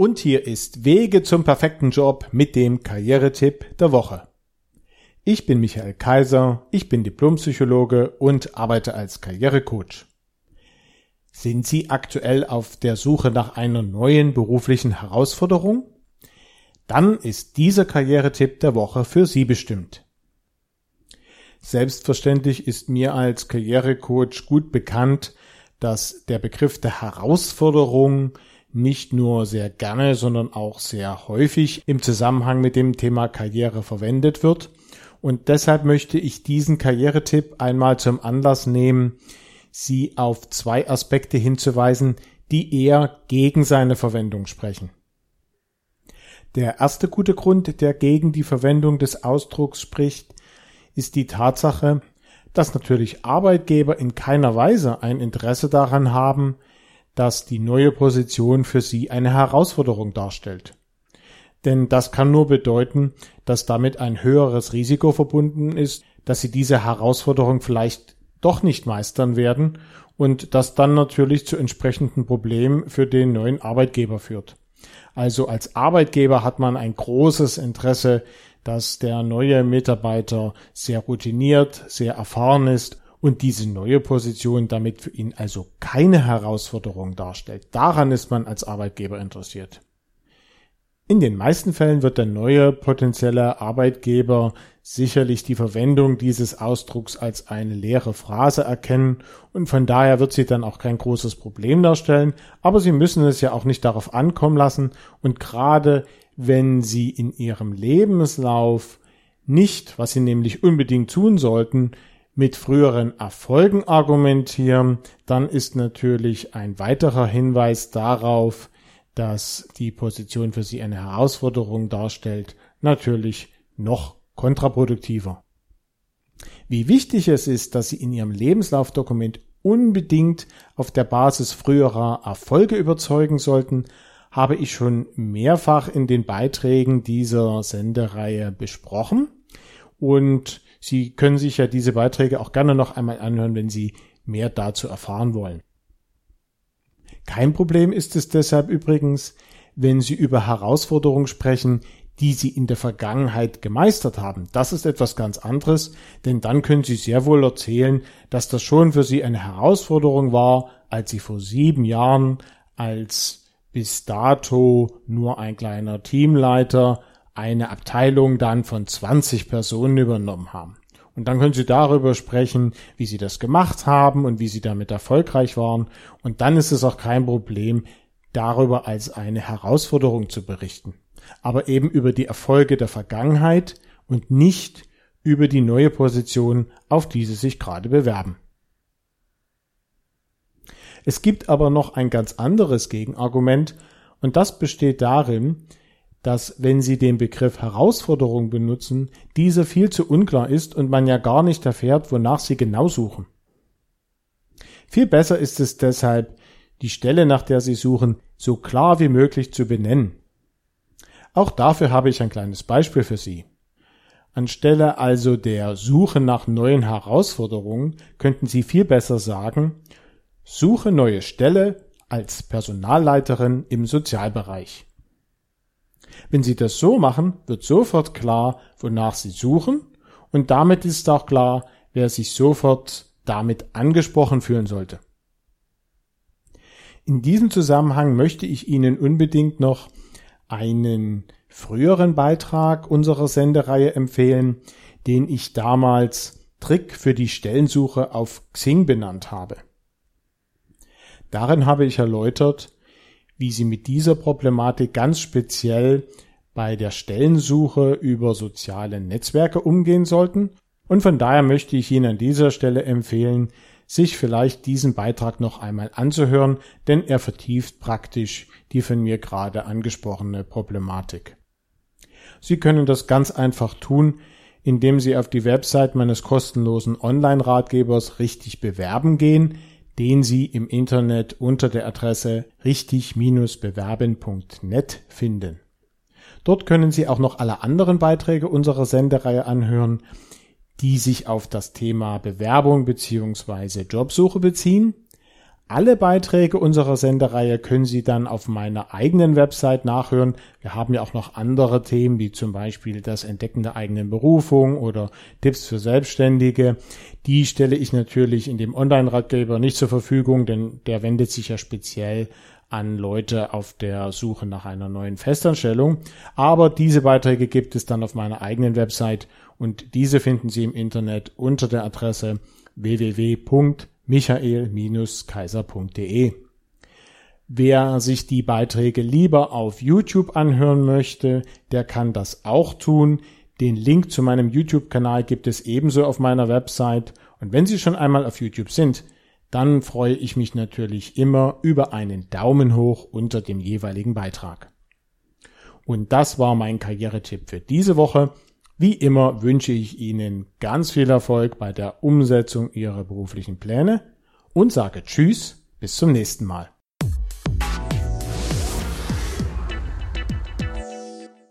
Und hier ist Wege zum perfekten Job mit dem Karrieretipp der Woche. Ich bin Michael Kaiser, ich bin Diplompsychologe und arbeite als Karrierecoach. Sind Sie aktuell auf der Suche nach einer neuen beruflichen Herausforderung? Dann ist dieser Karrieretipp der Woche für Sie bestimmt. Selbstverständlich ist mir als Karrierecoach gut bekannt, dass der Begriff der Herausforderung nicht nur sehr gerne, sondern auch sehr häufig im Zusammenhang mit dem Thema Karriere verwendet wird. Und deshalb möchte ich diesen Karrieretipp einmal zum Anlass nehmen, Sie auf zwei Aspekte hinzuweisen, die eher gegen seine Verwendung sprechen. Der erste gute Grund, der gegen die Verwendung des Ausdrucks spricht, ist die Tatsache, dass natürlich Arbeitgeber in keiner Weise ein Interesse daran haben, dass die neue Position für sie eine Herausforderung darstellt. Denn das kann nur bedeuten, dass damit ein höheres Risiko verbunden ist, dass sie diese Herausforderung vielleicht doch nicht meistern werden und das dann natürlich zu entsprechenden Problemen für den neuen Arbeitgeber führt. Also als Arbeitgeber hat man ein großes Interesse dass der neue Mitarbeiter sehr routiniert, sehr erfahren ist und diese neue Position damit für ihn also keine Herausforderung darstellt. Daran ist man als Arbeitgeber interessiert. In den meisten Fällen wird der neue potenzielle Arbeitgeber sicherlich die Verwendung dieses Ausdrucks als eine leere Phrase erkennen und von daher wird sie dann auch kein großes Problem darstellen, aber Sie müssen es ja auch nicht darauf ankommen lassen und gerade wenn sie in ihrem Lebenslauf nicht, was sie nämlich unbedingt tun sollten, mit früheren Erfolgen argumentieren, dann ist natürlich ein weiterer Hinweis darauf, dass die Position für sie eine Herausforderung darstellt, natürlich noch kontraproduktiver. Wie wichtig es ist, dass Sie in Ihrem Lebenslaufdokument unbedingt auf der Basis früherer Erfolge überzeugen sollten, habe ich schon mehrfach in den Beiträgen dieser Sendereihe besprochen. Und Sie können sich ja diese Beiträge auch gerne noch einmal anhören, wenn Sie mehr dazu erfahren wollen. Kein Problem ist es deshalb übrigens, wenn Sie über Herausforderungen sprechen, die Sie in der Vergangenheit gemeistert haben. Das ist etwas ganz anderes, denn dann können Sie sehr wohl erzählen, dass das schon für Sie eine Herausforderung war, als Sie vor sieben Jahren als bis dato nur ein kleiner Teamleiter eine Abteilung dann von 20 Personen übernommen haben. Und dann können Sie darüber sprechen, wie Sie das gemacht haben und wie Sie damit erfolgreich waren. Und dann ist es auch kein Problem, darüber als eine Herausforderung zu berichten. Aber eben über die Erfolge der Vergangenheit und nicht über die neue Position, auf die Sie sich gerade bewerben. Es gibt aber noch ein ganz anderes Gegenargument und das besteht darin, dass wenn Sie den Begriff Herausforderung benutzen, dieser viel zu unklar ist und man ja gar nicht erfährt, wonach Sie genau suchen. Viel besser ist es deshalb, die Stelle, nach der Sie suchen, so klar wie möglich zu benennen. Auch dafür habe ich ein kleines Beispiel für Sie. Anstelle also der Suche nach neuen Herausforderungen könnten Sie viel besser sagen, Suche neue Stelle als Personalleiterin im Sozialbereich. Wenn Sie das so machen, wird sofort klar, wonach Sie suchen und damit ist auch klar, wer sich sofort damit angesprochen fühlen sollte. In diesem Zusammenhang möchte ich Ihnen unbedingt noch einen früheren Beitrag unserer Sendereihe empfehlen, den ich damals Trick für die Stellensuche auf Xing benannt habe. Darin habe ich erläutert, wie Sie mit dieser Problematik ganz speziell bei der Stellensuche über soziale Netzwerke umgehen sollten. Und von daher möchte ich Ihnen an dieser Stelle empfehlen, sich vielleicht diesen Beitrag noch einmal anzuhören, denn er vertieft praktisch die von mir gerade angesprochene Problematik. Sie können das ganz einfach tun, indem Sie auf die Website meines kostenlosen Online-Ratgebers richtig bewerben gehen, den Sie im Internet unter der Adresse richtig-bewerben.net finden. Dort können Sie auch noch alle anderen Beiträge unserer Sendereihe anhören, die sich auf das Thema Bewerbung bzw. Jobsuche beziehen. Alle Beiträge unserer Sendereihe können Sie dann auf meiner eigenen Website nachhören. Wir haben ja auch noch andere Themen, wie zum Beispiel das Entdecken der eigenen Berufung oder Tipps für Selbstständige. Die stelle ich natürlich in dem Online-Ratgeber nicht zur Verfügung, denn der wendet sich ja speziell an Leute auf der Suche nach einer neuen Festanstellung. Aber diese Beiträge gibt es dann auf meiner eigenen Website und diese finden Sie im Internet unter der Adresse www michael-kaiser.de. Wer sich die Beiträge lieber auf YouTube anhören möchte, der kann das auch tun. Den Link zu meinem YouTube-Kanal gibt es ebenso auf meiner Website. Und wenn Sie schon einmal auf YouTube sind, dann freue ich mich natürlich immer über einen Daumen hoch unter dem jeweiligen Beitrag. Und das war mein Karrieretipp für diese Woche. Wie immer wünsche ich Ihnen ganz viel Erfolg bei der Umsetzung Ihrer beruflichen Pläne und sage Tschüss, bis zum nächsten Mal.